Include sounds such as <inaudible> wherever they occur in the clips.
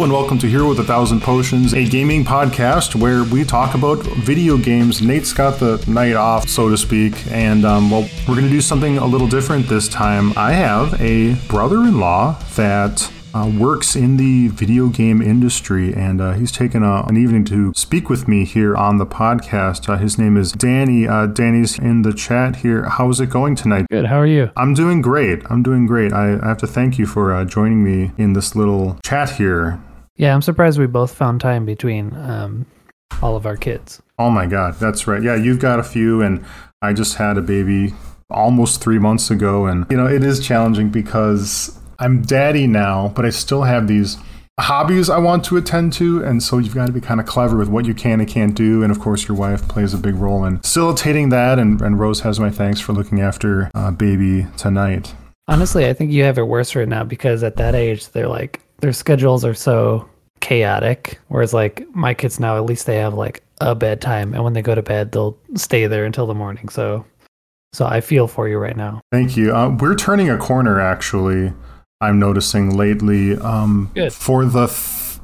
Hello and welcome to Hero with a Thousand Potions, a gaming podcast where we talk about video games. Nate's got the night off, so to speak, and um, well, we're going to do something a little different this time. I have a brother-in-law that uh, works in the video game industry, and uh, he's taken a, an evening to speak with me here on the podcast. Uh, his name is Danny. Uh, Danny's in the chat here. How's it going tonight? Good. How are you? I'm doing great. I'm doing great. I, I have to thank you for uh, joining me in this little chat here. Yeah, I'm surprised we both found time between um, all of our kids. Oh my God, that's right. Yeah, you've got a few, and I just had a baby almost three months ago, and you know it is challenging because I'm daddy now, but I still have these hobbies I want to attend to, and so you've got to be kind of clever with what you can and can't do. And of course, your wife plays a big role in facilitating that. And, and Rose has my thanks for looking after uh, baby tonight. Honestly, I think you have it worse right now because at that age, they're like their schedules are so chaotic. Whereas like my kids now, at least they have like a bedtime, and when they go to bed, they'll stay there until the morning. So, so I feel for you right now. Thank you. Uh, we're turning a corner actually. I'm noticing lately. Um, Good. For the th-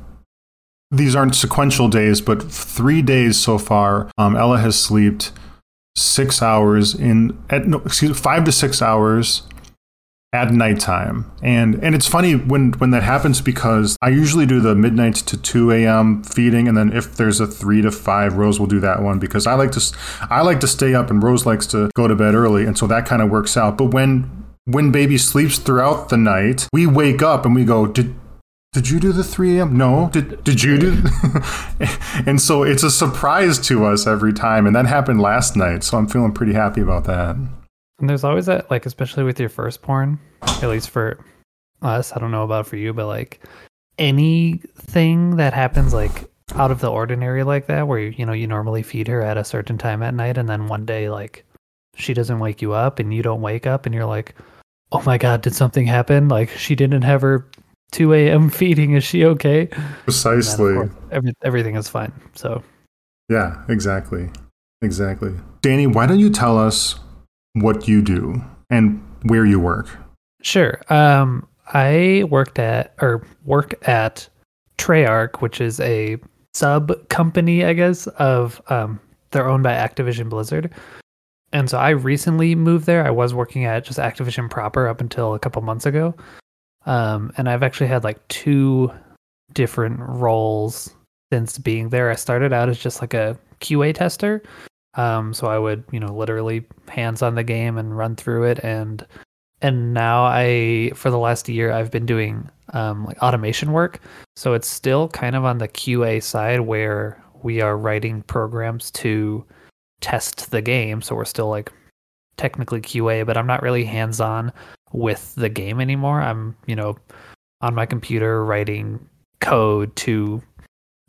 these aren't sequential days, but three days so far, um, Ella has slept six hours in at no, excuse five to six hours at nighttime. And and it's funny when when that happens because I usually do the midnight to 2 a.m. feeding and then if there's a 3 to 5 Rose will do that one because I like to I like to stay up and Rose likes to go to bed early and so that kind of works out. But when when baby sleeps throughout the night, we wake up and we go, did did you do the 3 a.m.? No. Did did you do? <laughs> and so it's a surprise to us every time, and that happened last night. So I'm feeling pretty happy about that. And there's always that, like, especially with your first firstborn, at least for us. I don't know about for you, but like anything that happens like out of the ordinary like that, where you know you normally feed her at a certain time at night, and then one day like she doesn't wake you up, and you don't wake up, and you're like, oh my god, did something happen? Like she didn't have her 2 a.m. <laughs> feeding. Is she okay? And then, Precisely. course, every, everything is fine. So Yeah, exactly. Exactly. Danny, why don't you tell us what you do and where you work? Sure. Um, I worked at or work at Treyarch, which is a sub company, I guess, of um, they're owned by Activision Blizzard. And so I recently moved there. I was working at just Activision proper up until a couple months ago. Um, and I've actually had like two different roles since being there. I started out as just like a QA tester. Um, so I would, you know, literally hands on the game and run through it and and now I for the last year I've been doing um, like automation work. So it's still kind of on the QA side where we are writing programs to test the game. So we're still like technically QA, but I'm not really hands on with the game anymore. I'm you know on my computer writing code to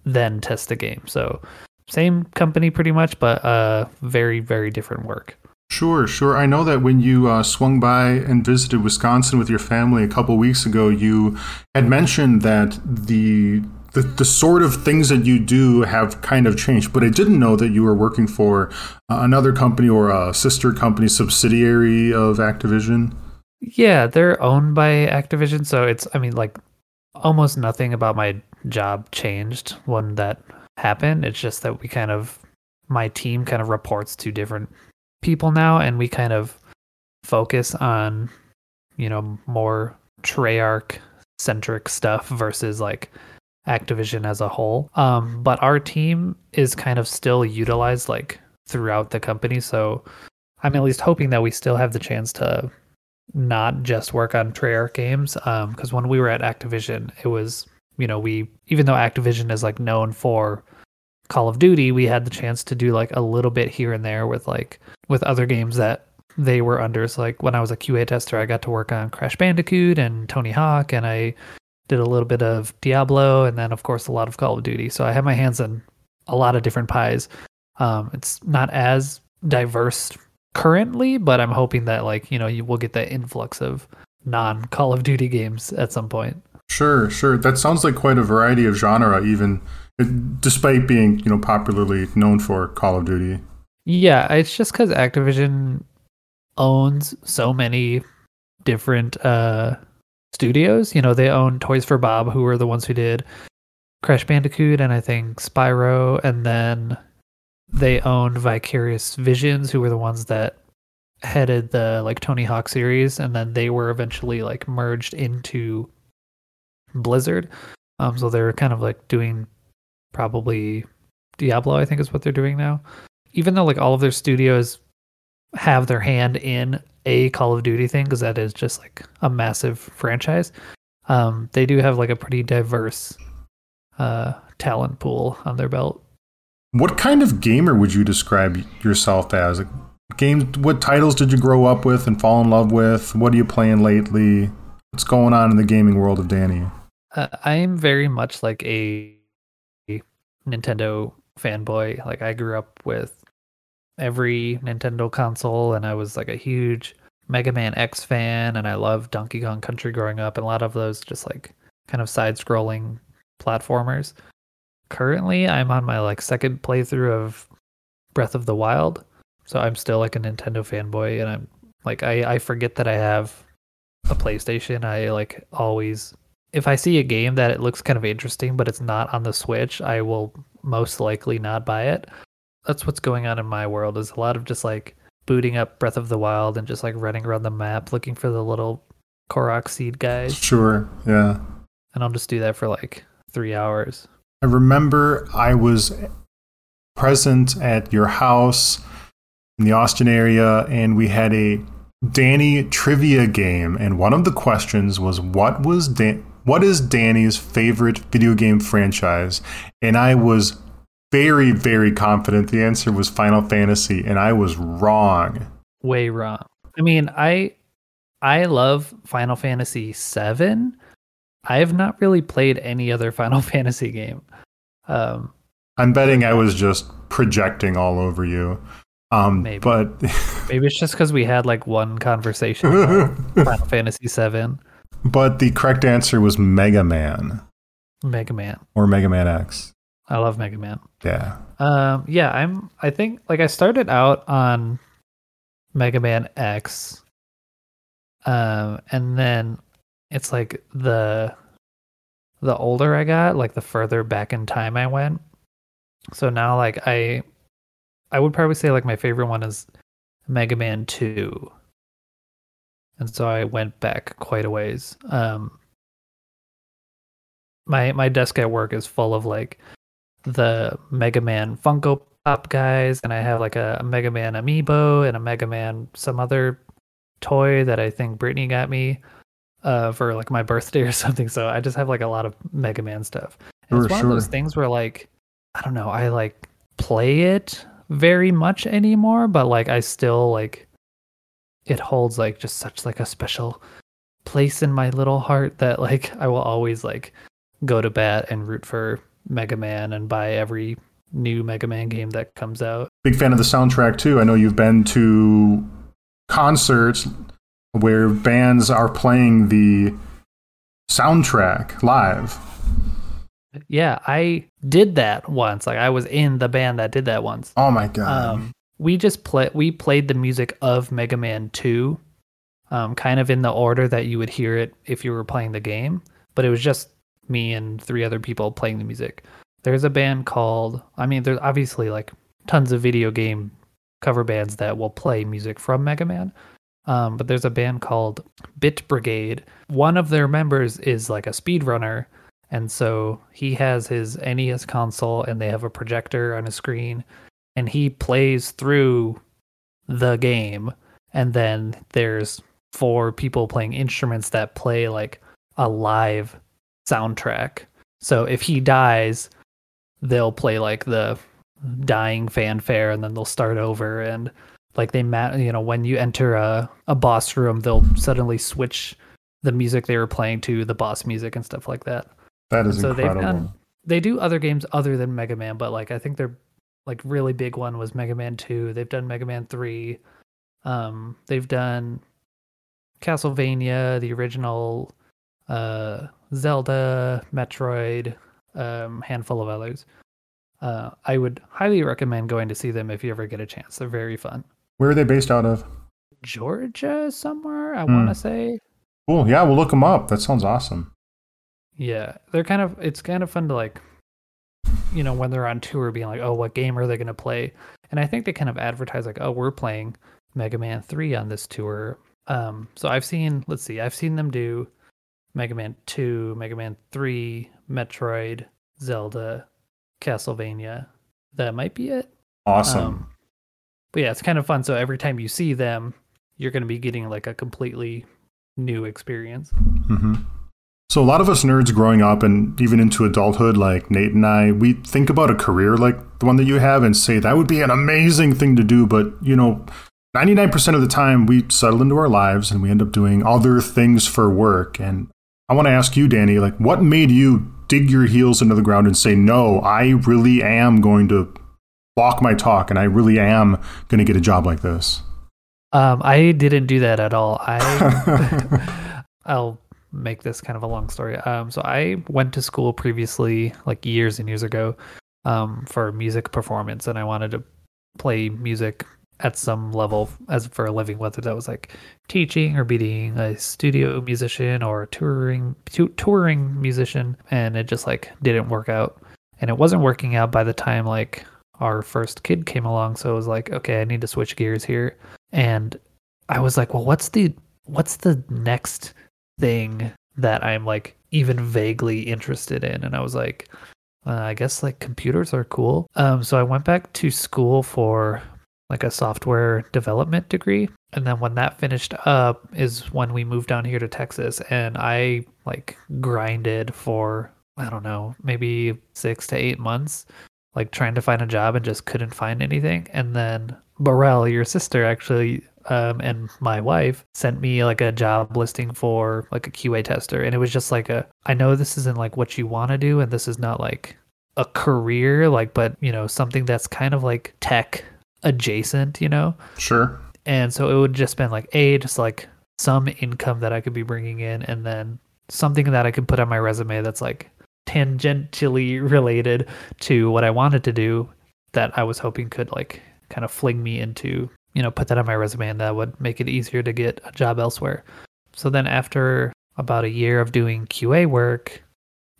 then test the game. So same company pretty much, but uh very very different work. Sure, sure. I know that when you uh, swung by and visited Wisconsin with your family a couple weeks ago, you had mentioned that the, the the sort of things that you do have kind of changed. But I didn't know that you were working for uh, another company or a sister company subsidiary of Activision. Yeah, they're owned by Activision, so it's I mean like almost nothing about my job changed when that happened. It's just that we kind of my team kind of reports to different people now and we kind of focus on you know more Treyarch centric stuff versus like Activision as a whole. Um but our team is kind of still utilized like throughout the company, so I'm at least hoping that we still have the chance to not just work on Treyarch games. Um because when we were at Activision, it was you know we even though Activision is like known for Call of Duty, we had the chance to do like a little bit here and there with like with other games that they were under. So like when I was a QA tester, I got to work on Crash Bandicoot and Tony Hawk, and I did a little bit of Diablo, and then of course a lot of Call of Duty. So I had my hands in a lot of different pies. Um, it's not as diverse currently, but I'm hoping that like you know you will get that influx of non Call of Duty games at some point. Sure, sure. That sounds like quite a variety of genre, even despite being you know popularly known for Call of Duty. Yeah, it's just because Activision owns so many different uh, studios. You know, they own Toys for Bob, who were the ones who did Crash Bandicoot and I think Spyro, and then they owned Vicarious Visions, who were the ones that headed the like Tony Hawk series, and then they were eventually like merged into Blizzard. Um, so they're kind of like doing probably Diablo, I think is what they're doing now. Even though like all of their studios have their hand in a Call of Duty thing, because that is just like a massive franchise, um, they do have like a pretty diverse uh, talent pool on their belt. What kind of gamer would you describe yourself as? Games, what titles did you grow up with and fall in love with? What are you playing lately? What's going on in the gaming world of Danny? Uh, I am very much like a Nintendo fanboy. Like I grew up with every Nintendo console, and I was like a huge Mega Man X fan, and I loved Donkey Kong Country growing up, and a lot of those just like kind of side-scrolling platformers. Currently, I'm on my like second playthrough of Breath of the Wild, so I'm still like a Nintendo fanboy, and I'm like I I forget that I have a PlayStation. I like always if I see a game that it looks kind of interesting, but it's not on the Switch, I will most likely not buy it. That's what's going on in my world. Is a lot of just like booting up Breath of the Wild and just like running around the map looking for the little Korok seed guys. Sure, yeah. And I'll just do that for like three hours. I remember I was present at your house in the Austin area, and we had a Danny trivia game, and one of the questions was what was Dan- what is Danny's favorite video game franchise? And I was very, very confident the answer was Final Fantasy, and I was wrong. Way wrong. I mean, I I love Final Fantasy VII. I have not really played any other <laughs> Final Fantasy game. Um, I'm betting I was just projecting all over you. Um, maybe. But maybe it's just because we had like one conversation about <laughs> Final Fantasy VII. But the correct answer was Mega Man. Mega Man. Or Mega Man X. I love Mega Man. Yeah. Um, yeah, I'm I think like I started out on Mega Man X. Um, and then it's like the the older I got, like the further back in time I went. So now like I I would probably say like my favorite one is Mega Man 2. And so I went back quite a ways. Um my my desk at work is full of like the Mega Man Funko Pop guys, and I have like a, Mega Man amiibo and a Mega Man some other toy that I think Brittany got me uh, for like my <laughs> birthday or something. So I just have like a lot of Mega Man stuff. And it's one sure. of those things where like I don't know, I like play it very much anymore, but like I still like it holds like just such like a special place in my little heart that like <laughs> I will always like go to bat and root for Mega Man and buy every new Mega Man game that comes out. Big fan of the soundtrack too. I know you've been to concerts where bands are playing the soundtrack live. Yeah, I did that once. Like I was in the band that did that once. Oh my god. Um, we just play we played the music of Mega Man 2 um, kind of in the order that you would hear it if you were playing the game, but it was just me and three other people playing the music. There's a band called, I mean, there's obviously like tons of video game cover bands that will play music from Mega Man. Um, but there's a band called Bit Brigade. One of their members is like a speedrunner. And so he has his NES console and they have a projector on a screen and he plays through the game. And then there's four people playing instruments that play like a live soundtrack. So if he dies, they'll play like the dying fanfare and then they'll start over and like they ma- you know when you enter a, a boss room they'll suddenly switch the music they were playing to the boss music and stuff like that that is so incredible done, they do other games other than mega man but like i think their like really big one was mega man 2 they've done mega man 3 um they've done castlevania the original uh Zelda, Metroid, um, handful of others. Uh, I would highly recommend going to see them if you ever get a chance. They're very fun. Where are they based out of? Georgia, somewhere. I mm. want to say. Cool. Yeah, we'll look them up. That sounds awesome. Yeah, they're kind of. It's kind of fun to like, you know, when they're on tour, being like, oh, what game are they going to play? And I think they kind of advertise like, oh, we're playing Mega Man Three on this tour. Um, so I've seen. Let's see, I've seen them do Mega Man Two, Mega Man Three, Metroid, Zelda, Castlevania. That might be it. Awesome. Um, but yeah, it's kind of fun. So every time you see them, you're going to be getting like a completely new experience. hmm So a lot of us nerds growing up and even into adulthood, like Nate and I, we think about a career like the one that you have and say that would be an amazing thing to do. But you know, 99% of the time we settle into our lives and we end up doing other things for work. And I want to ask you, Danny, like what made you dig your heels into the ground and say, no, I really am going to walk my talk and I really am going to get a job like this? Um, I didn't do that at all. I <laughs> <laughs> I'll make this kind of a long story. Um, so I went to school previously, like years and years ago, um, for music performance, and I wanted to play music at some level as for a living, whether that was like teaching or being a studio musician or touring touring musician, and it just like didn't work out, and it wasn't working out by the time like our first kid came along. So it was like, okay, I need to switch gears here and I was like, well, what's the what's the next thing that I'm like even vaguely interested in? And I was like, uh, I guess like computers are cool. Um, so I went back to school for like a software development degree, and then when that finished up is when we moved down here to Texas, and I like grinded for I don't know maybe six to eight months like trying to find a job and just couldn't find anything. And then Burrell, your sister, actually, um, and my wife sent me like a job listing for like a QA tester. And it was just like a, I know this isn't like what you want to do, and this is not like a career, like, but you know, something that's kind of like tech adjacent, you know? Sure. And so it would just been like, A, just like some income that I could be bringing in, and then something that I could put on my resume that's like tangentially <laughs> related to what I wanted to do that I was hoping could like kind of fling me into, you know, put that on my resume and that would make it easier to get a job elsewhere. So then after about a year of doing QA work,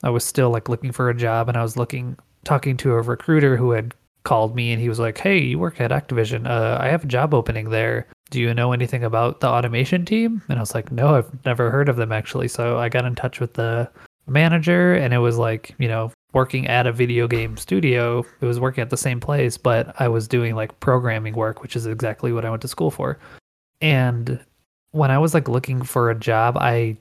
I was still like looking for a job and I was looking talking to a recruiter who had called me and he was like, "Hey, you work at Activision. Uh, I have a job opening there. Do you know anything about the automation team?" And I was like, "No, I've never heard of them actually." So I got in touch with the manager and it was like you know working at a video game studio it was working at the same place but i was doing like programming work which is exactly what i went to school for. And when i was like looking for a job i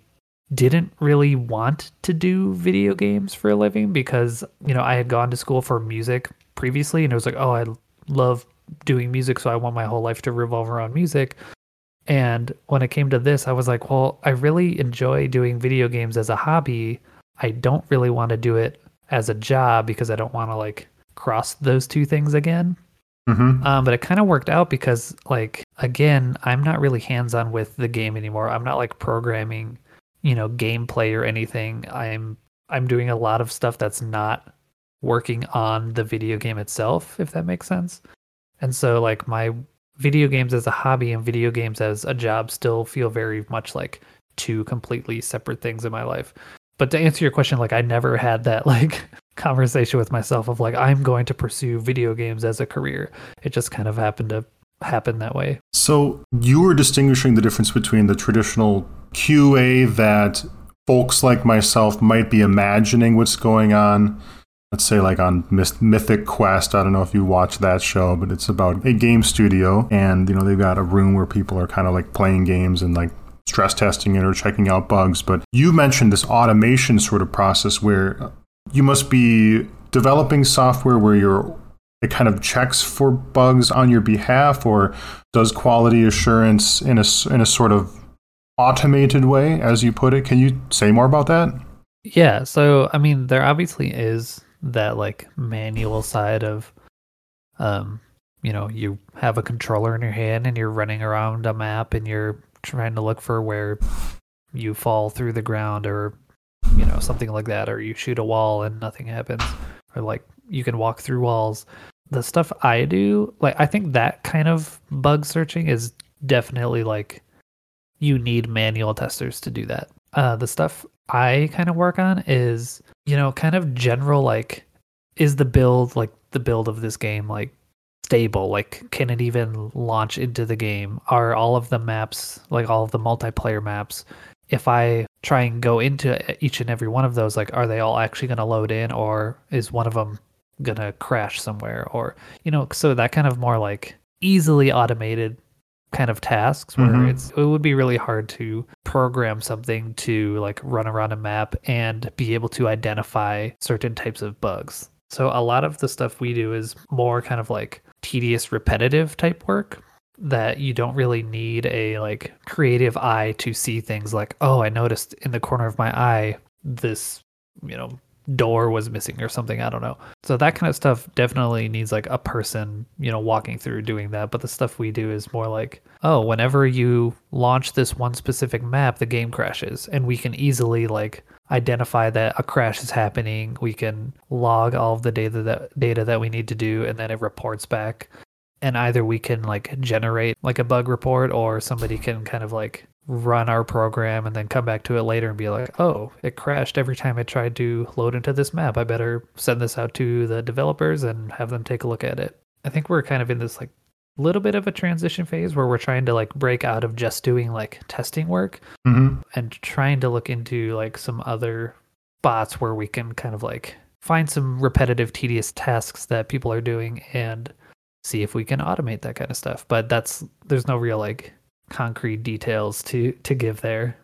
didn't really want to do video games for a living because you know i had gone to school for music previously and it was like oh i love doing music so i want my whole life to revolve around music. And when it came to this i was like well i really enjoy doing video games as a hobby. I don't really want to do it as a job because I don't want to like cross those two things again. Mm-hmm. Um, but it kind of worked out because, like, again, I'm not really hands on with the game anymore. I'm not like programming, you know, gameplay or anything. I'm I'm doing a lot of stuff that's not working on the video game itself, if that makes sense. And so, like, my video games as a hobby and video games as a job still feel very much like two completely separate things in my life but to answer your question, like I never had that <laughs> like conversation with myself of like I'm going to pursue video games as a career. It just kind of happened to happen that way. So you were distinguishing the difference between the traditional QA that folks like myself might be imagining what's going on. Let's say like on Mythic Quest. I don't know if you watch that show, but it's about a game studio, and you know they've got a room where people are kind of like playing games and like stress testing it or checking out bugs. But you mentioned this automation sort of process where you must be developing software where you're it kind of checks for bugs on your behalf or does quality assurance in a, in a sort of automated way as you put it can you say more about that yeah so i mean there obviously is that like manual side of um you know you have a controller in your hand and you're running around a map and you're trying to look for where you fall through the ground or you know something like that or you shoot a wall and nothing happens or like you can walk through walls the stuff i do like i think that kind of bug searching is definitely like you need manual testers to do that. Uh, the stuff I kind of work on is, you know, kind of general like, is the build like the build of this game like stable? Like, can it even launch into the game? Are all of the maps, like all of the multiplayer maps, if I try and go into each and every one of those, like, are they all actually going to load in or is one of them going to crash somewhere? Or, you know, so that kind of more like easily automated kind of tasks where mm-hmm. it's it would be really hard to program something to like run around a map and be able to identify certain types of bugs. So a lot of the stuff we do is more kind of like tedious repetitive type work that you don't really need a like creative eye to see things like oh i noticed in the corner of my eye this you know door was missing or something i don't know. So that kind of stuff definitely needs like a person you know walking through doing that but the stuff we do is more like oh whenever you launch this one specific map the game crashes and we can easily like identify that a crash is happening we can log all of the data that data that we need to do and then it reports back and either we can like generate like a bug report or somebody can kind of like run our program and then come back to it later and be like, oh, it crashed every time I tried to load into this map. I better send this out to the developers and have them take a look at it. I think we're kind of in this like little bit of a transition phase where we're trying to like break out of just doing like testing work mm-hmm. and trying to look into like some other spots where we can kind of like find some repetitive tedious tasks that people are doing and see if we can automate that kind of stuff but that's there's no real like concrete details to to give there.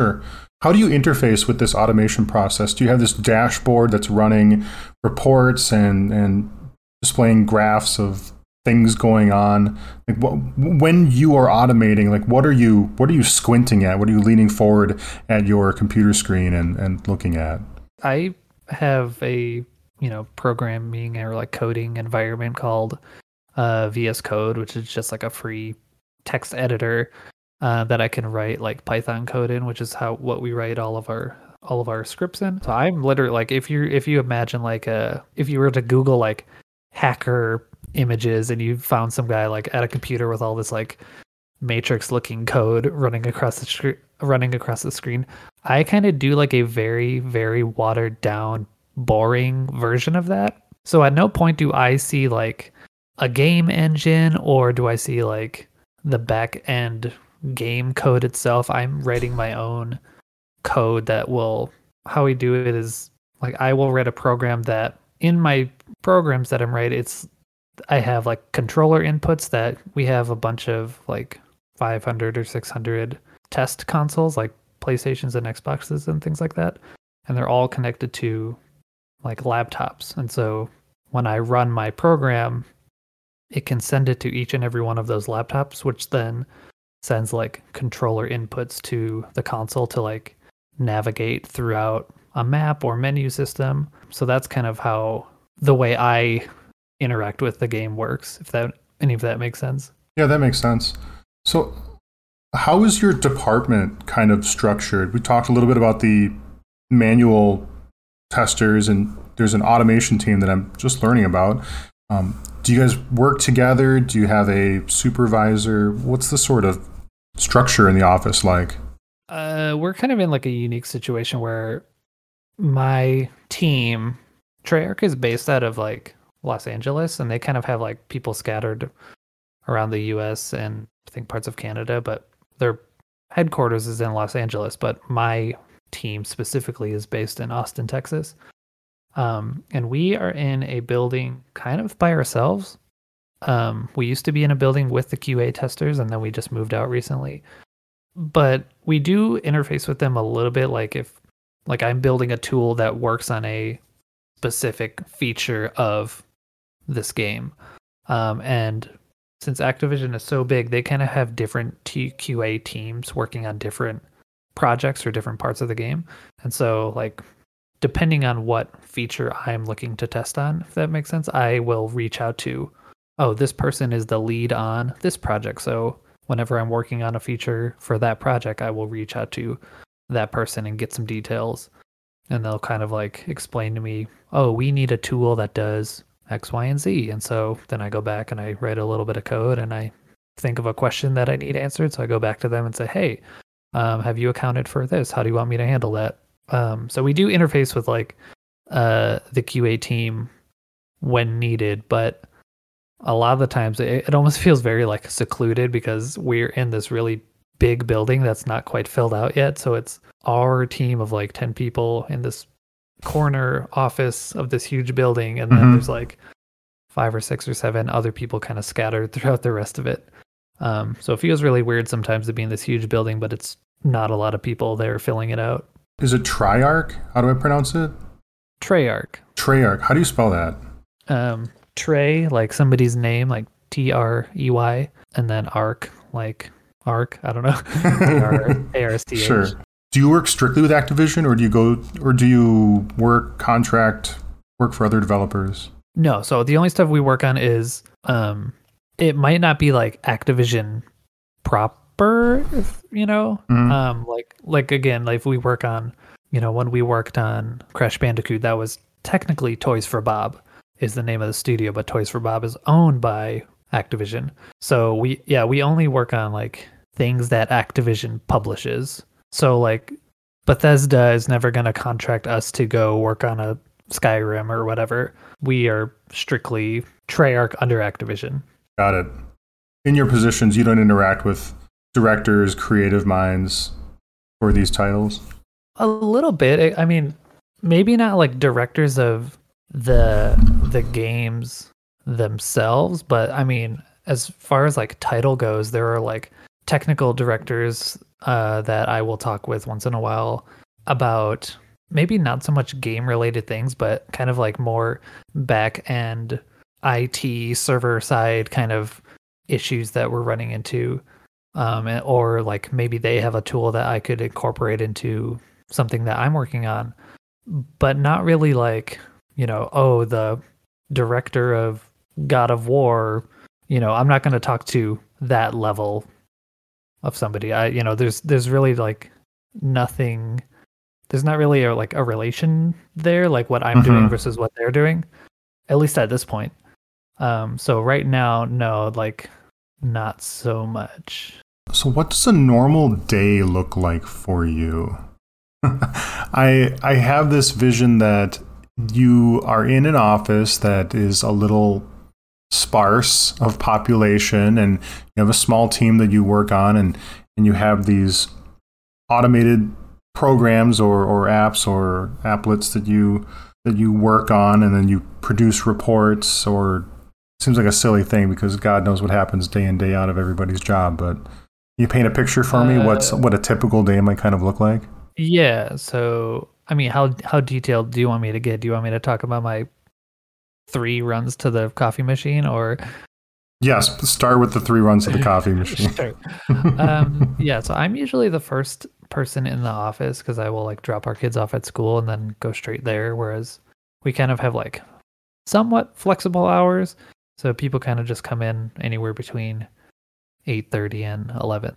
Sure. How do you interface with this automation process? Do you have this dashboard that's running reports and and displaying graphs of things going on? Like what, when you are automating, like what are you what are you squinting at? What are you leaning forward at your computer screen and and looking at? I have a you know programming or like coding environment called uh, VS Code, which is just like a free text editor uh, that I can write like Python code in, which is how what we write all of our all of our scripts in. So I'm literally like if you if you imagine like a if you were to Google like hacker images and you found some guy like at a computer with all this like matrix looking code running across the screen running across the screen i kind of do like a very very watered down boring version of that so at no point do i see like a game engine or do i see like the back end game code itself. I'm writing my own code that will how we do it is like I will write a program that in my programs that I'm writing it's I have like controller inputs that we have a bunch of like 500 or 600 test consoles like PlayStations and Xboxes and things like that and they're all connected to like laptops. And so when I run my program it can send it to each and every one of those laptops, which then sends like controller inputs to the console to like navigate throughout a map or menu system. So that's kind of how the way I interact with the game works, if that any of that makes sense. Yeah, that makes sense. So how is your department kind of structured? We talked a little bit about the manual testers and there's an automation team that I'm just learning about. Um, do you guys work together? Do you have a supervisor? What's the sort of structure in the office like? Uh, we're kind of in like a unique situation where my team, Treyarch, is based out of like Los Angeles, and they kind of have like people scattered around the U.S. and I think parts of Canada, but their headquarters is in Los Angeles. But my team specifically is based in Austin, Texas. Um, and we are in a building kind of by ourselves. Um, we used to be in a building with the QA testers, and then we just moved out recently. But we do interface with them a little bit. Like if, like, I'm building a tool that works on a specific feature of this game, um, and since Activision is so big, they kind of have different TQA teams working on different projects or different parts of the game. And so, like, depending on what feature I'm looking to test on, if that makes sense, I will reach out to, oh, this person is the lead on this project. So whenever I'm working on a feature for that project, I will reach out to that person and get some details. And they'll kind of like explain to me, oh, we need a tool that does X, Y, and Z. And so then I go back and I write a little bit of code and I think of a question that I need answered. So I go back to them and say, hey, um, have you accounted for this? How do you want me to handle that? Um, so we do interface with like uh, the QA team when needed, but a lot of the times it, it almost <laughs> feels very like secluded because we're in this really big building that's not quite filled out yet. So it's our team of like 10 people in this corner office of this huge building. And then Mhm. there's like five or six or seven other people kind of scattered <laughs> throughout the rest of it. Um, so it feels really weird sometimes to be in this huge building, but it's not a lot of people there filling it out. Is it Triarch? How do I pronounce it? Treyarch. Treyarch. How do you spell that? Um, Trey, like somebody's name, like T R E Y, and then Arc, like Arc. I don't know. <laughs> A R S T H. Sure. Do you work strictly with Activision, or do you go, or do you work contract work for other developers? No, so the only stuff we work on is um it might not be like Activision proper, if, you know. Mhm. Um like like again, like we work on, you know, when we worked on Crash Bandicoot, that was technically Toys for Bob is the name of the studio, but Toys for Bob is owned by Activision. So we yeah, we only work on like things that Activision publishes. So like Bethesda is never going to contract us to go work on a Skyrim or whatever. We are strictly Treyarch under Activision. Got it. In your positions, you don't interact with directors, creative minds for these titles. A little bit. I I mean, maybe not like directors of the the games themselves, but I mean, as far as like title goes, there are like technical directors uh, that I will talk with once in a while about maybe not so much game related things, but kind of like more back end IT server side kind of issues that we're running into. Um, or like maybe they have a tool that I could incorporate into something that I'm working on, but not really like, you know, oh, the director of God of War, you know, I'm not going to talk to that level of somebody. I, you know, there's, there's really like nothing, there's not really a, like a relation there, like what I'm doing Mhm. versus what they're doing, at least at this point. Um, so right now, no, like not so much. So, what does a normal day look like for you? <laughs> I I have this vision that you are in an office that is a little sparse of population, and you have a small team that you work on, and and you have these automated programs or, or apps or applets that you that you work on, and then you produce reports. Or seems like a silly thing because God knows what happens day in day out of everybody's job, but you paint a picture for me. What's Uh, what a typical day might kind of look like? Yeah. So, I mean, how how detailed do you want me to get? Do you want me to talk about my three runs to the coffee machine, or Yes, start with the three runs to the <laughs> coffee machine. Sure. <laughs> um, yeah. So I'm usually the first person in the office because I will like drop our kids off at school and then go straight there. Whereas we kind of have like somewhat flexible hours, so people kind of just come in anywhere between eight thirty and eleven.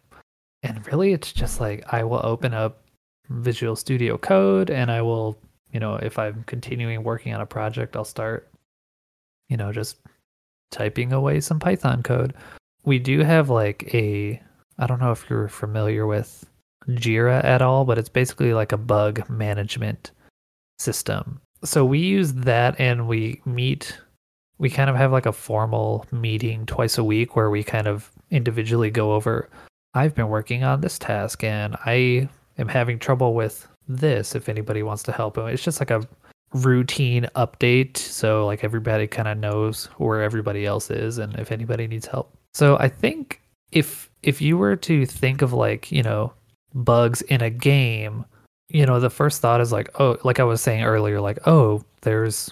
And really, it's just like I will open up Visual Studio Code and I will, you know, if I'm continuing working on a project, I'll start, you know, just typing away some Python code. We do have like a, I don't know if you're familiar with Jira at all, but it's basically like a bug management system. So we use that and we meet, we kind of have like a formal meeting twice a week where we kind of individually go over, I've been working on this task and I am having trouble with this if anybody wants to help. It's just like a routine update so like everybody kind of knows where everybody else is and if anybody needs help. So I think if if you were to think of like, you know, bugs in a game, you know, the first thought is like, oh, like I was saying earlier like, oh, there's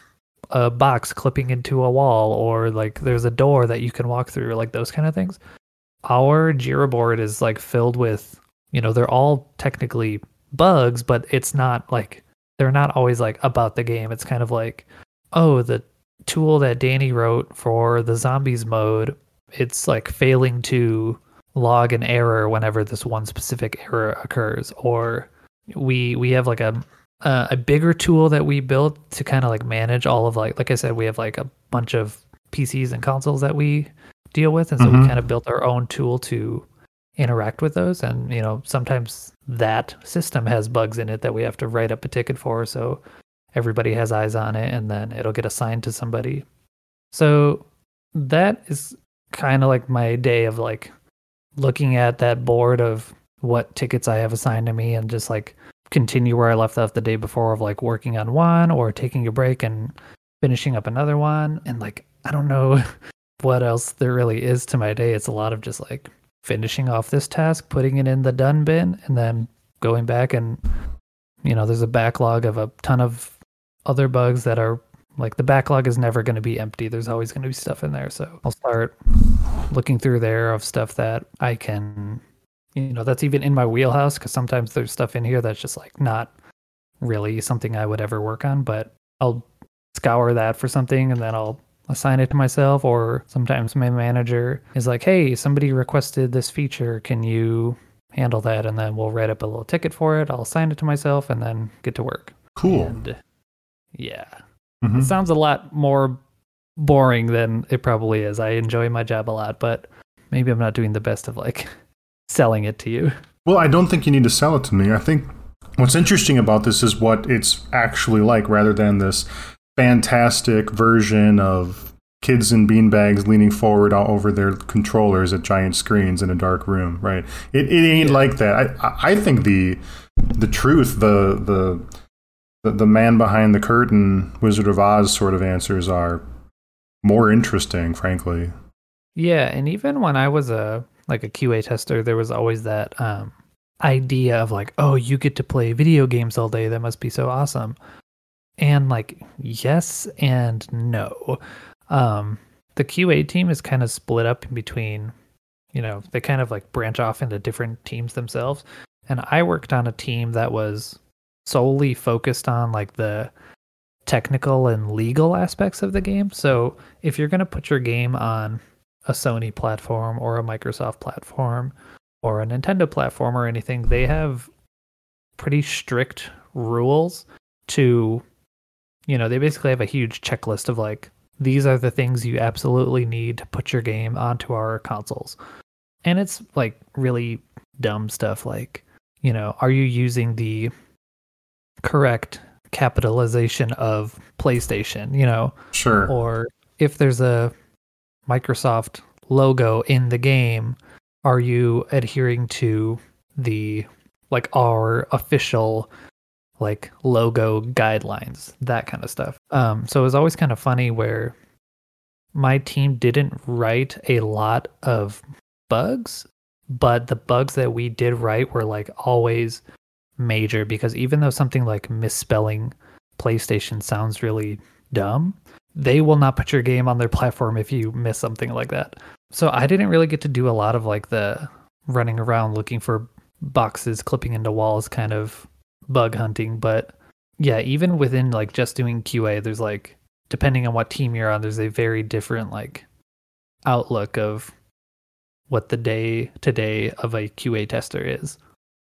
a box clipping into a wall or like there's a door that you can walk through, like those kind of things. Our Jira board is like filled with, you know, they're all technically bugs, but it's not like they're not always like about the game. It's kind of like, oh, the tool that Danny wrote for the zombies mode, it's like failing to log an error whenever this one specific error occurs. Or we we have like a uh, a bigger tool that we built to kind of like manage all of like like I said, we have like a bunch of PCs and consoles that we deal with, and so Mhm. we kind of built our own tool to interact with those. And you know, sometimes that system has bugs in it that we have to write up a ticket for, so everybody has eyes on it, and then it'll get assigned to somebody. So that is kind of like my day of like looking at that board of what tickets I have assigned to me and just like continue where I left off the day before of like working on one or taking a break and finishing up another one. And like, I don't know <laughs> what else there really is to my day. It's a lot of just like finishing off this task, putting it in the done bin, and then going back and, you know, there's a backlog of a ton of other bugs that are like the backlog is never going to be empty. There's always going to be stuff in there. So I'll start looking through there of stuff that I can, you know, that's even in my wheelhouse because sometimes there's stuff in here that's just like not really something I would ever work on, but I'll scour that for something and then I'll assign it to myself. Or sometimes my manager is like, hey, somebody requested this feature. Can you handle that? And then we'll write up a little ticket for it. I'll assign it to myself and then get to work. Cool. And yeah, Mhm. it sounds a lot more boring than it probably is. I enjoy my job a lot, but maybe I'm not doing the best of like <laughs> selling it to you. Well, I don't think you need to sell it to me. I think what's interesting about this is what it's actually like rather than this fantastic version of kids in beanbags leaning forward all over their controllers at giant screens in a dark room, right? It, it ain't like that. I, I- I think the the truth, the, the the the man behind the curtain, Wizard of Oz sort of answers are more interesting, frankly. Yeah, and even when I was a like a QA tester, there was always that um idea of like, oh, you get to play video games all day. That must be so awesome. And like, yes and no. Um the QA team is kind of split up in between, you know, they kind of like branch off into different teams themselves. And I worked on a team that was solely focused on like the technical and legal aspects of the game. So if you're going to put your game on a Sony platform or a Microsoft platform or a Nintendo platform or anything, they have pretty strict rules to, you know, they basically have a huge checklist of like, these are the things you absolutely need to put your game onto our consoles. And it's like really dumb stuff like, you know, are you using the correct capitalization of PlayStation, you know, Sure. or if there's a Microsoft logo in the game, are you adhering to the like our official like logo guidelines, that kind of stuff. Um, so it was always kind of funny where my team didn't write a lot of bugs, but the bugs that we did write were like always major because even though something like misspelling PlayStation sounds really dumb, they will not put your game on their platform if you miss something like that. So I didn't really get to do a lot of like the running around looking for boxes clipping into walls kind of bug hunting, but yeah, even within like just doing QA, there's like depending on what team you're on, there's a very different like outlook of what the day to day of a QA tester is.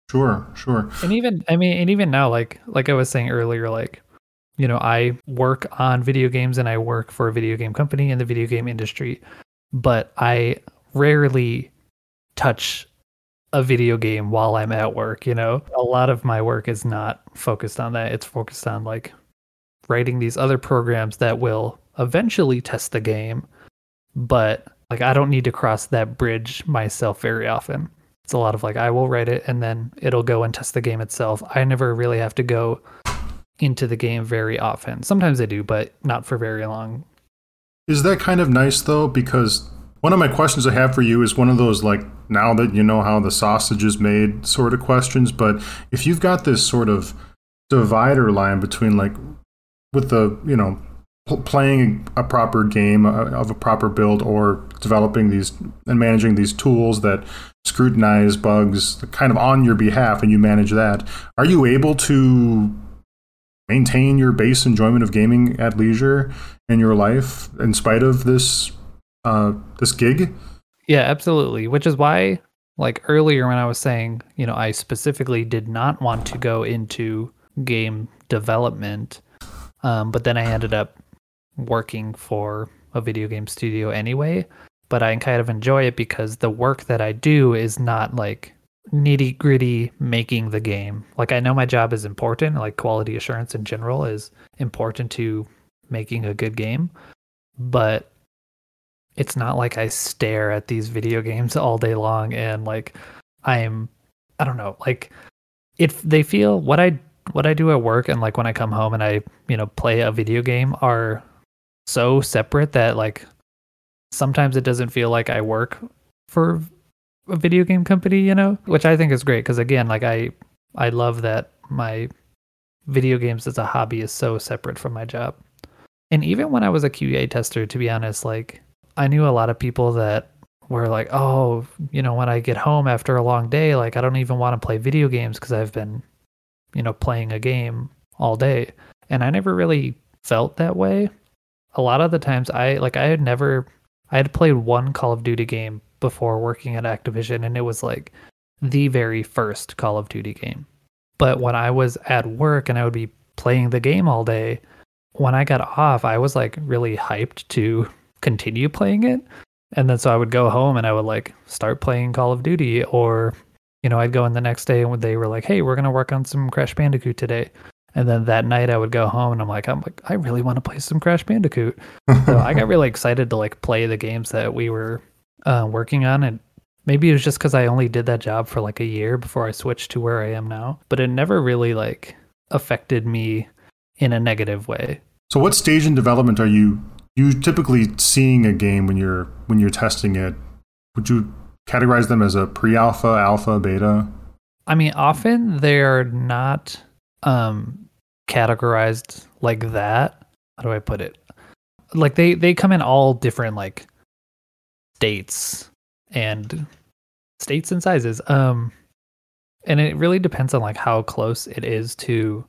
Sure, sure. And even I mean, and even now, like like I was saying earlier, like you know, I work on video games and I work for a video game company in the video game industry, but I rarely touch a video game while I'm at work, you know. A lot of my work is not focused on that. It's focused on like writing these other programs that will eventually test the game, but like I don't need to cross that bridge myself very often. It's a lot of like I will write it and then it'll go and test the game itself. I never really have to go into the game very often. Sometimes I do, but not for very long. Is that kind of nice though? Because one of my questions I have for you is one of those like now that you know how the sausage is made sort of questions. But if you've got this sort of divider line between like with the you know playing a proper game uh, of a proper build or developing these and managing these tools that scrutinize bugs kind of on your behalf and you manage that are you able to maintain your base enjoyment of gaming at leisure in your life in spite of this uh this gig Yeah, absolutely. Which is why, like earlier when I was saying, you know, I specifically did not want to go into game development, um, but then I ended up working for a video game studio anyway. but I kind of enjoy it because the work that I do is not like nitty gritty making the game. Like I know my job is important, like quality assurance in general is important to making a good game, but it's not like I stare at these video games <laughs> all day long and like I'm I don't know, like if they feel what I what I do at work and like when I come home and I, you know, play a video game are so separate that like sometimes it doesn't feel like I work for a video game company, you know, which I think is great because again, like I I love that my video games as a hobby is so separate from my job. And even when I was a QA tester, to be honest, like I knew a lot of people that were like, "Oh, you know, when I get home after a long day, like I don't even want to play video games because I've been, you know, playing a game all day." And I never really felt that way. A lot of the times I like I had never I had played one Call of Duty game before working at Activision, and it was like the very first Call of Duty game. But when I was at work and I would be playing the game all day, when I got off, I was like really hyped to continue playing it. And then so I would go home and I would like start playing Call of Duty, or, you know, I'd go in the next day and they were like, hey, we're going to work on some Crash Bandicoot today. And then that night I would go home and I'm like, I'm like, I really want to play some Crash Bandicoot. so I got <laughs> really excited to like play the games that we were uh, working on. And maybe it was just because I only did that job for like a year before I switched to where I am now. But it never really like affected me in a negative way. So what stage in development are you you typically seeing a game when you're when you're testing it? Would you categorize them as a pre-alpha, alpha, beta? I mean, often they're not um, categorized like that. How do I put it? Like they they come in all different like states and states and sizes. Um, and it really depends on like how close it is to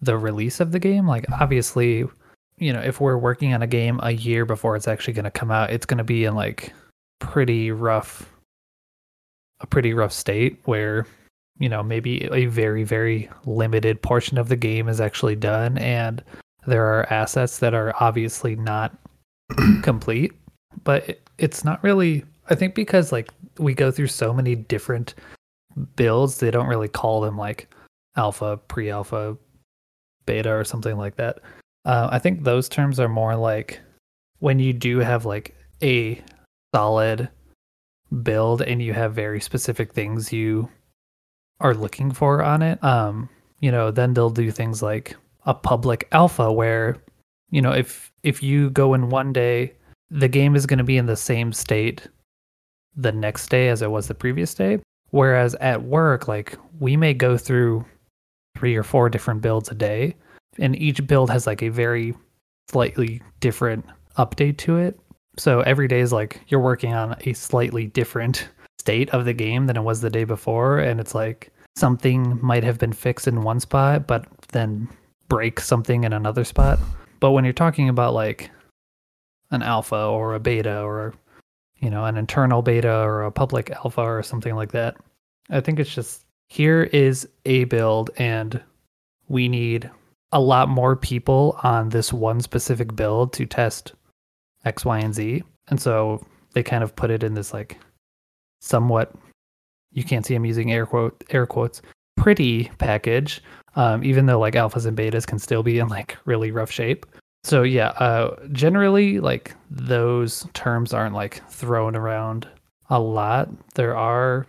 the release of the game. Like obviously, you know, if we're working on a game a year before it's actually going to come out, it's going to be in like pretty rough a pretty rough state where you know, maybe a very, very limited portion of the game is actually done, and there are assets that are obviously not <clears throat> complete. But it's not really, I think, because like we go through so many different builds, they don't really call them like alpha, pre alpha, beta, or something like that. Uh, I think those terms are more like when you do have like a solid build and you have very specific things you are looking for on it. Um, you know, then they'll do things like a public alpha where, you know, if if you go in one day, the game is going to be in the same state the next day as it was the previous day. Whereas at work, like we may go through three or four different builds a day, and each build has like a very slightly different update to it. So every day is like you're working on a slightly different state of the game than it was the day before and it's like something might have been fixed in one spot but then break something in another spot but when you're talking about like an alpha or a beta or you know an internal beta or a public alpha or something like that i think it's just here is a build and we need a lot more people on this one specific build to test x y and z. And so they kind of put it in this like somewhat you can't see I'm using air quote air quotes pretty package um, even though like alphas and betas can still be in like really rough shape. So yeah uh, generally like those terms aren't like thrown around a lot. There are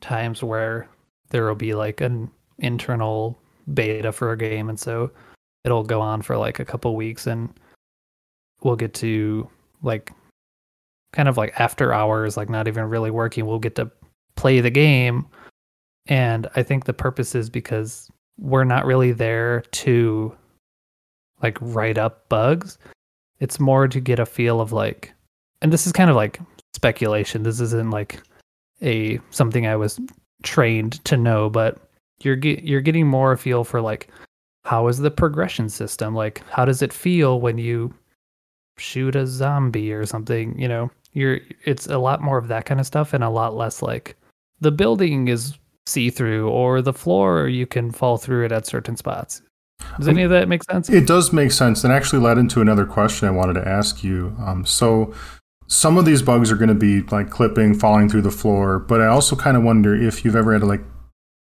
times where there will be like an internal beta for a game and so it'll go on for like a couple weeks and we'll get to like kind of like after hours, like not even really working, we'll get to play the game. And I think the purpose is because we're not really there to like write up bugs. It's more to get a feel of like, and this is kind of like speculation. This isn't like a something I was trained to know, but you're get, you're getting more a feel for like how is the progression system? Like how does it feel when you shoot a zombie or something, you know? You're it's a lot more of that kind of stuff and a lot less like the building is see through or the floor you can fall through it at certain spots. Does any of that make sense? It does make sense, and actually led into another question I wanted to ask you. Um, so, some of these bugs are going to be like clipping, falling through the floor, but I also kind of wonder if you've ever had to like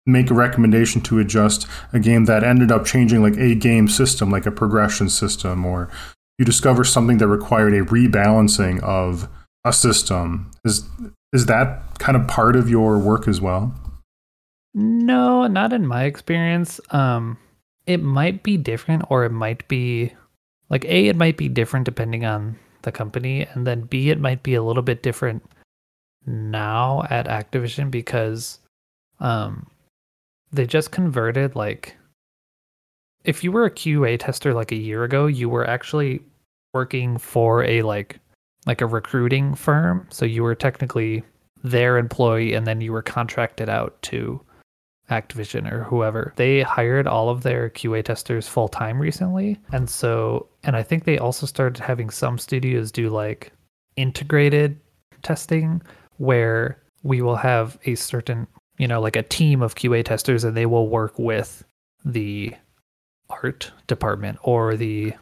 make a recommendation to adjust a game that ended up changing like a game system, like a progression system, or you discover something that required a rebalancing of a system. Is is that kind of part of your work as well? No, not in my experience. Um, it might be different, or it might be like a. It might be different depending on the company, and then b. It might be a little bit different now at Activision because um, they just converted like if you were a QA tester like a year ago, you were actually working for a like like a recruiting firm. So you were technically their employee and then you were contracted out to Activision or whoever. They hired all of their QA testers full time recently. And so and I think they also started having some studios do like integrated testing where we will have a certain you know, like a team of QA testers and they will work with the art department or the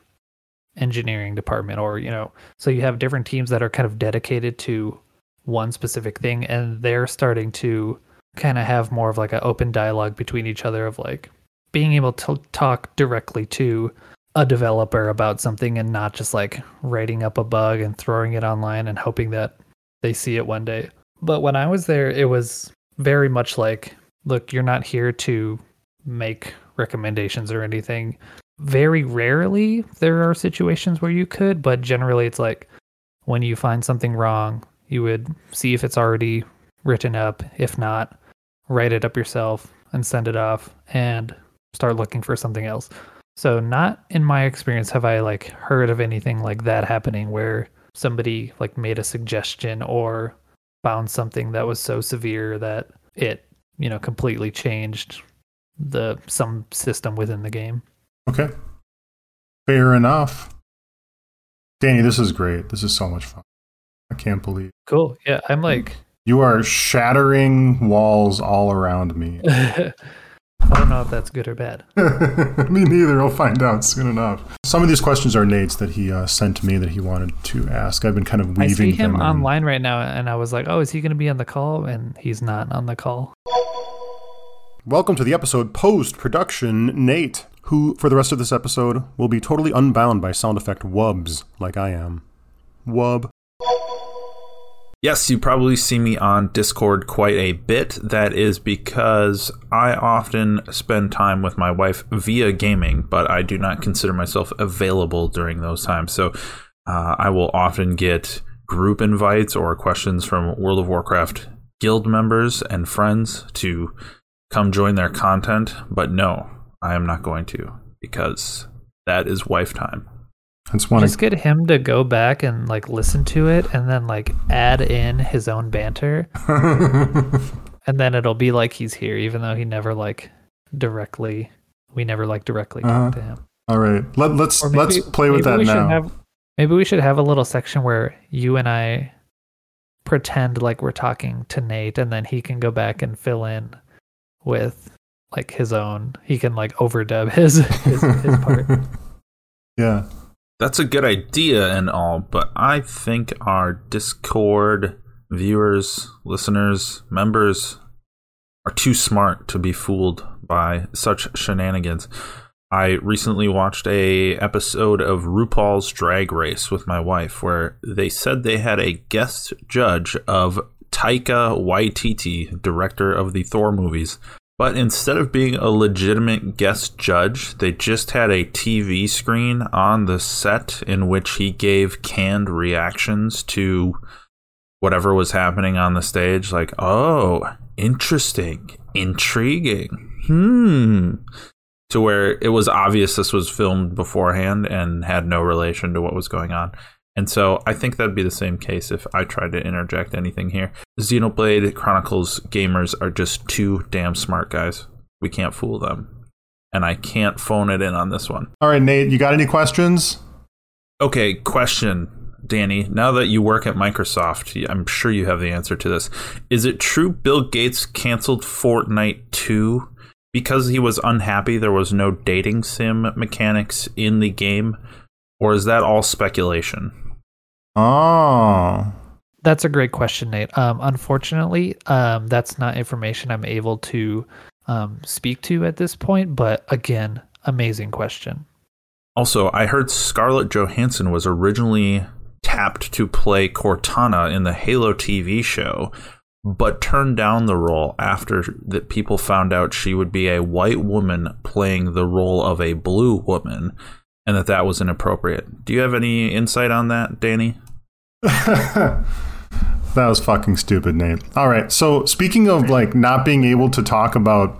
engineering department or, you know, so you have different teams that are kind of dedicated to one specific thing and they're starting to kind of have more of like an open dialogue between each other of like being able to talk directly to a developer about something and not just like writing up a bug and throwing it online and hoping that they see it one day. But when I was there, it was very much like, look, you're not here to make recommendations or anything. Very rarely there are situations where you could, but generally it's like when you find something wrong, you would see if it's already written up. If not, write it up yourself and send it off and start looking for something else. So not in my experience have I like heard of anything like that happening where somebody like made a suggestion or found something that was so severe that it, you know, completely changed the some system within the game. Okay. Fair enough. Danny, this is great. This is so much fun. I can't believe. Cool. Yeah, I'm like you are shattering walls all around me. <laughs> I don't know if that's good or bad. <laughs> me neither. I'll find out soon enough. Some of these questions are Nate's that he uh, sent to me that he wanted to ask. I've been kind of weaving. I see him online right now, and I was like, "Oh, is he going to be on the call?" And he's not on the call. Welcome to the episode post production, Nate, who for the rest of this episode will be totally unbound by sound effect wubs, like I am. Wub. Yes, you probably see me on Discord quite a bit. That is because I often spend time with my wife via gaming, but I do not consider myself available during those times. So uh, I will often get group invites or questions from World of Warcraft guild members and friends to come join their content. But no, I am not going to because that is wife time. That's one. Just get him to go back and like listen to it, and then like add in his own banter, <laughs> and then it'll be like he's here, even though he never like directly. We never like directly uh-huh. talk to him. All right, Let, let's maybe, let's play with that now. Have, maybe we should have a little section where you and I pretend like we're talking to Nate, and then he can go back and fill in with like his own. He can like overdub his his, his part. <laughs> Yeah. That's a good idea and all, but I think our Discord viewers, listeners, members are too smart to be fooled by such shenanigans. I recently watched a episode of RuPaul's Drag Race with my wife where they said they had a guest judge of Taika Waititi, director of the Thor movies, but instead of being a legitimate guest judge, they just had a TV screen on the set in which he gave canned reactions to whatever was happening on the stage. Like, oh, interesting, intriguing, hmm. To where it was obvious this was filmed beforehand and had no relation to what was going on. And so I think that'd be the same case if I tried to interject anything here. Xenoblade Chronicles gamers are just too damn smart, guys. We can't fool them. And I can't phone it in on this one. All right, Nate, you got any questions? Okay, question, Danny. Now that you work at Microsoft, I'm sure you have the answer to this. Is it true Bill Gates canceled Fortnite 2 because he was unhappy there was no dating sim mechanics in the game? Or is that all speculation? Oh. That's a great question, Nate. Um, unfortunately, um, that's not information I'm able to um, speak to at this point. But again, amazing question. Also, I heard Scarlett Johansson was originally tapped to play Cortana in the Halo TV show, but turned down the role after that people found out she would be a white woman playing the role of a blue woman and that that was inappropriate. Do you have any insight on that, Danny? <laughs> that was fucking stupid, Nate. All right. So speaking of like not being able to talk about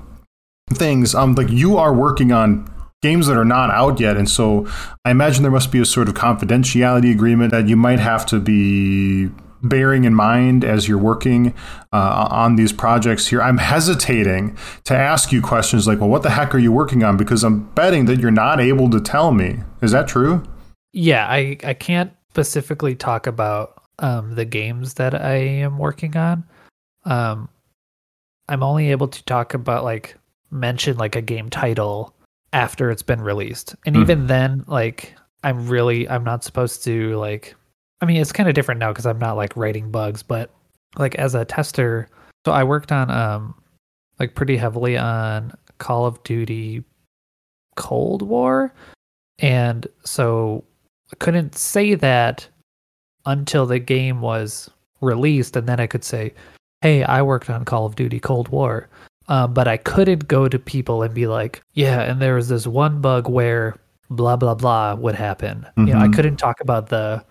things, um, like you are working on games that are not out yet, and so I imagine there must be a sort of confidentiality agreement that you might have to be bearing in mind as you're working uh, on these projects here? I'm hesitating to ask you questions like, well, what the heck are you working on? Because I'm betting that you're not able to tell me. Is that true? Yeah, I, I can't specifically talk about um, the games that I am working on. Um, I'm only able to talk about like mention like a game title after it's been released, and mm. even then, like I'm really I'm not supposed to like I mean, it's kind of different now because I'm not like writing bugs, but like as a tester, so I worked on um like pretty heavily on Call of Duty Cold War, and so I couldn't say that until the game was released, and then I could say, "Hey, I worked on Call of Duty Cold War." Um, but I couldn't go to people and be like, "Yeah," and there was this one bug where blah blah blah would happen. Mm-hmm. You know, I mm-hmm. couldn't talk about the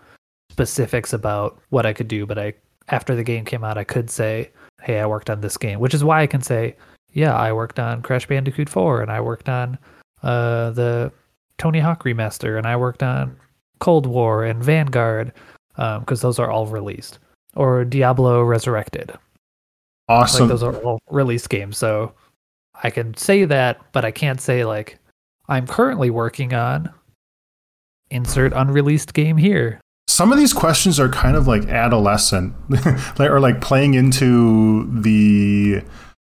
specifics about what I could do, but I after the game came out, I could say, "Hey, I worked on this game," which is why I can say, "Yeah, I worked on Crash Bandicoot 4, and I worked on uh, the Tony Hawk remaster, and I worked on Cold War and Vanguard, because um, those are all released, or Diablo Resurrected. Awesome. Like, those are all released games, so I can say that, but I can't say like I'm currently working on insert unreleased game here some of these questions are kind of like adolescent <laughs> or like playing into the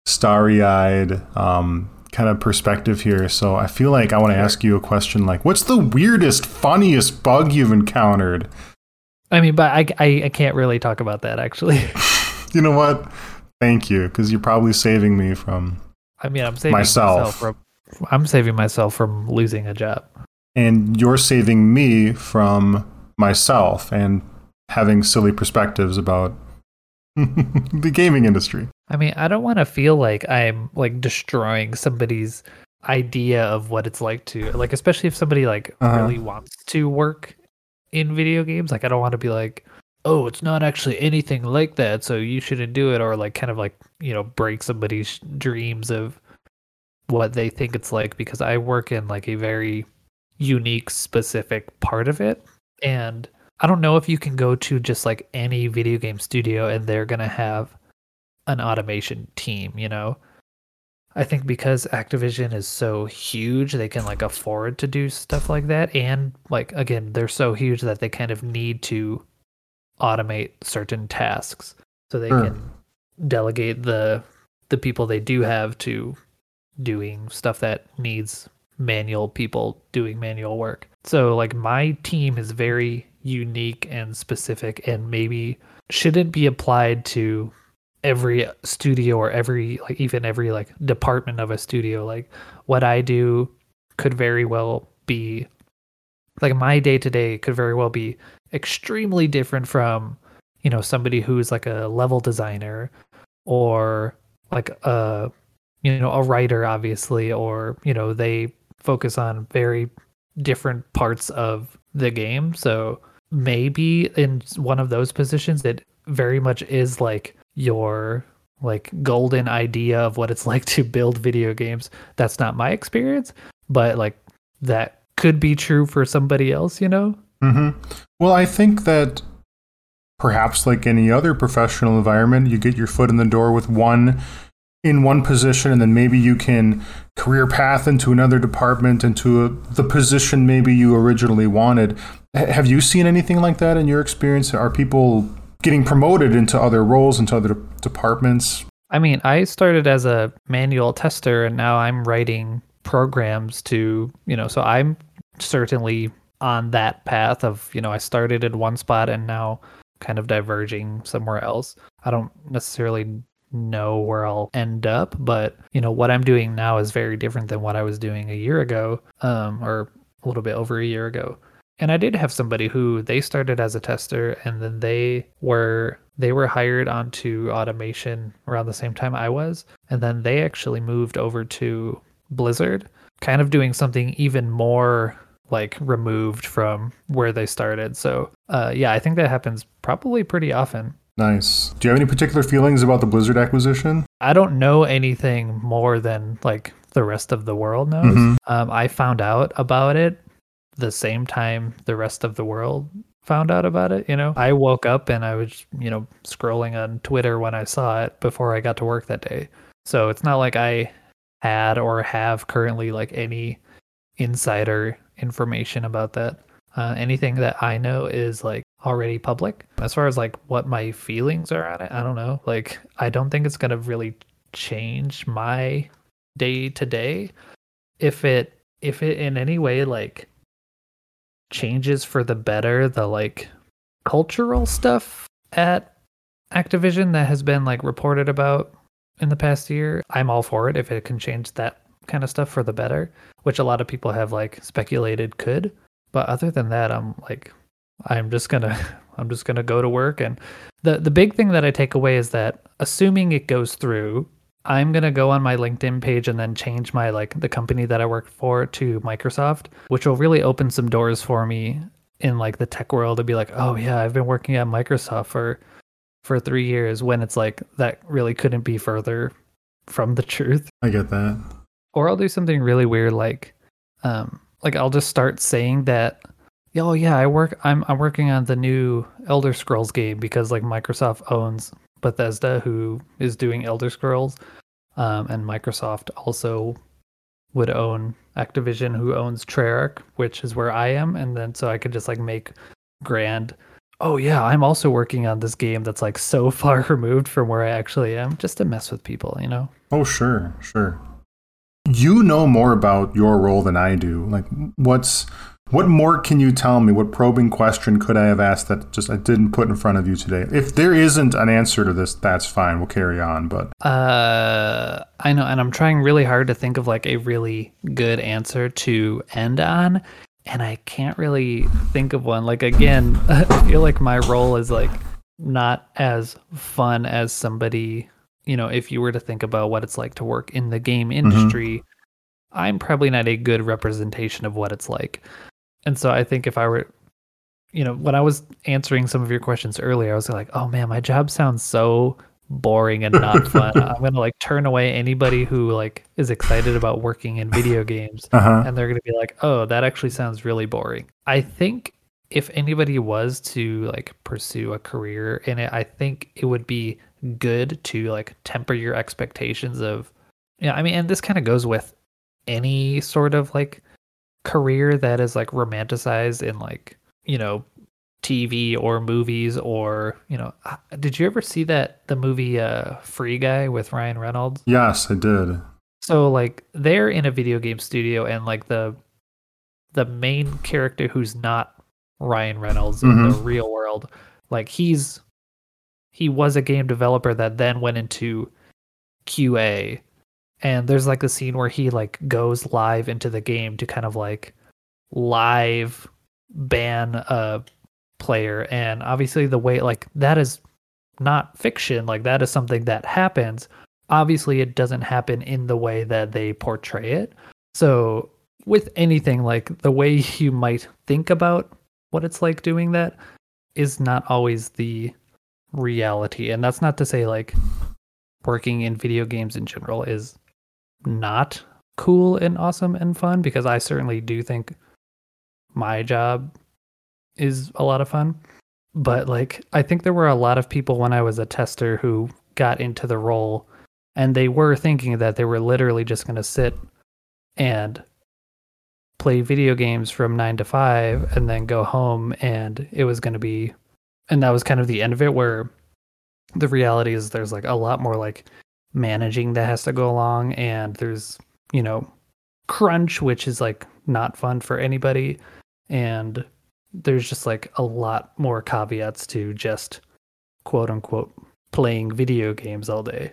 starry-eyed um, kind of perspective here. So i feel like i want to ask you a question like what's the weirdest funniest bug you've encountered? I mean but i, I, I can't really talk about that actually. <laughs> <laughs> You know what? Thank you because you're probably saving me from i mean i'm saving myself, myself from, i'm saving myself from losing a job. And you're saving me from myself and having silly perspectives about <laughs> the gaming industry. I mean, I don't want to feel like I'm like destroying somebody's idea of what it's like to like especially if somebody like uh-huh. really wants to work in video games like I don't want to be like oh it's not actually anything like that so you shouldn't do it or like kind of like you know break somebody's dreams of what they think it's like because I work in like a very unique specific part of it and I don't know if you can go to just like any video game studio and they're going to have an automation team, you know? I think because Activision is so huge, they can like afford to do stuff like that. And like, again, they're so huge that they kind of need to automate certain tasks so they sure. can delegate the the people they do have to doing stuff that needs manual people doing manual work. So like my team is very unique and specific and maybe shouldn't be applied to every studio or every like even every like department of a studio like what I do could very well be like my day to day could very well be extremely different from you know somebody who's like a level designer or like a you know a writer obviously or you know they focus on very different parts of the game. So maybe in one of those positions, it very much is like your like golden idea of what it's <laughs> like to build video games. That's not my experience, but like that could be true for somebody else, you know? Mm-hmm. Well, I think that perhaps like any other professional environment, you get your foot in the door with one in one position and then maybe you can career path into another department into a, the position maybe you originally wanted. H- have you seen anything like that in your experience? Are people getting promoted into other roles into other de- departments? I mean i started as a manual tester and now i'm writing programs to you know so i'm certainly on that path of, you know, I started in one spot and now kind of diverging somewhere else. I don't necessarily know where I'll end up, but you know, what I'm doing now is very different than what I was doing a year ago, um, or a little bit over a year ago. And I did have somebody who they started as a tester and then they were they were hired onto automation around the same time I was. And then they actually moved over to Blizzard, kind of doing something even more like removed from where they started. So uh, yeah, I think that happens probably pretty often. Nice. Do you have any particular feelings about the Blizzard acquisition? I don't know anything more than like the rest of the world knows. Mhm. Um, I found out about it the same time the rest of the world found out about it. You know, I woke up and I was, you know, scrolling on Twitter when I saw it before I got to work that day. So it's not like I had or have currently like any insider information about that. Uh, anything that I know is like already public. As far as like what my feelings are on it, I don't know. Like, I don't think it's gonna really change my day to day. If it if it in any way like changes for the better the like cultural stuff at Activision that has been like reported about in the past year, I'm all for it if it can change that kind of stuff for the better, which a lot of people have like speculated could. But other than that, I'm like I'm just gonna <laughs> I'm just gonna go to work and the the big thing that I take away is that assuming it goes through, I'm gonna go on my LinkedIn page and then change my like the company that I work for to Microsoft, which will really open some doors for me in like the tech world to be like, oh yeah, I've been working at Microsoft for for three years when it's like that really couldn't be further from the truth I get that. or I'll do something really weird like um like I'll just start saying that oh yeah I work I'm I'm working on the new Elder Scrolls game because like Microsoft owns Bethesda who is doing Elder Scrolls um and Microsoft also would own Activision who owns Treyarch which is where I am and then so I could just like make grand oh yeah I'm also working on this game that's like so <laughs> far removed from where I actually am just to mess with people you know Oh, sure, sure. You know more about your role than I do. Like, what's what more can you tell me? What probing question could I have asked that just I didn't put in front of you today? If there isn't an answer to this, that's fine. We'll carry on. But Uh, I know, and I'm trying really hard to think of like a really good answer to end on, and I can't really think of one. Like again, <laughs> I feel like my role is like not as fun as somebody, you know, if you were to think about what it's like to work in the game industry, I'm probably not a good representation of what it's like. And so I think if I were you know, when I was answering some of your questions earlier, I was like, "Oh man, my job sounds so boring and not fun. <laughs> I'm gonna like turn away anybody who like is excited about working in video games, uh huh. and they're gonna be like, "Oh, that actually sounds really boring." I think if anybody was to like pursue a career in it, I think it would be good to like temper your expectations of, yeah. I mean, and this kind of goes with any sort of like career that is like romanticized in like you know TV or movies or you know uh, did you ever see that the movie uh Free Guy with Ryan Reynolds? Yes, I did. So like they're in a video game studio and like the the main character who's not Ryan Reynolds in the real world, like he's he was a game developer that then went into QA and there's like a scene where he like goes live into the game to kind of like live ban a player. And obviously the way like that is not fiction. Like that is something that happens. Obviously it doesn't happen in the way that they portray it. So with anything like the way <laughs> you might think about what it's like doing that is not always the reality. And that's not to say like working in video games in general is not cool and awesome and fun because I certainly do think my job is a lot of fun. But like I think there were a lot of people when I was a tester who got into the role and they were thinking that they were literally just going to sit and play video games from 9 to 5 and then go home and it was going to be and that was kind of the end of it where the reality is there's like a lot more like managing that has to go along and there's you know crunch which is like not fun for anybody and there's just like a lot more caveats to just quote unquote playing video games all day.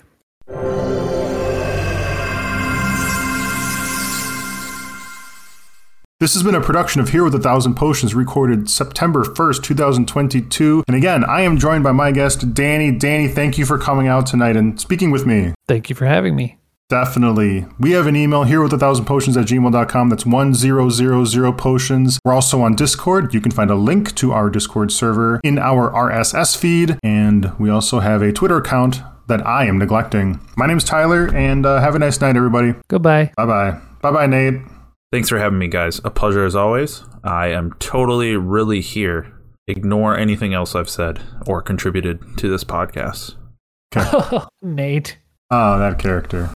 This has been a production of Here with a Thousand Potions recorded September 1st, 2022. And again, I am joined by my guest, Danny. Danny, thank you for coming out tonight and speaking with me. Thank you for having me. Definitely. We have an email here with a thousand potions at gmail.com. That's 1000 potions. We're also on Discord. You can find a link to our Discord server in our RSS feed. And we also have a Twitter account that I am neglecting. My name's Tyler, and uh, have a nice night, everybody. Goodbye. Bye bye. Bye bye, Nate. Thanks for having me, guys. A pleasure as always. I am totally, really here. Ignore anything else I've said or contributed to this podcast. <laughs> Okay. Nate. Oh, that character.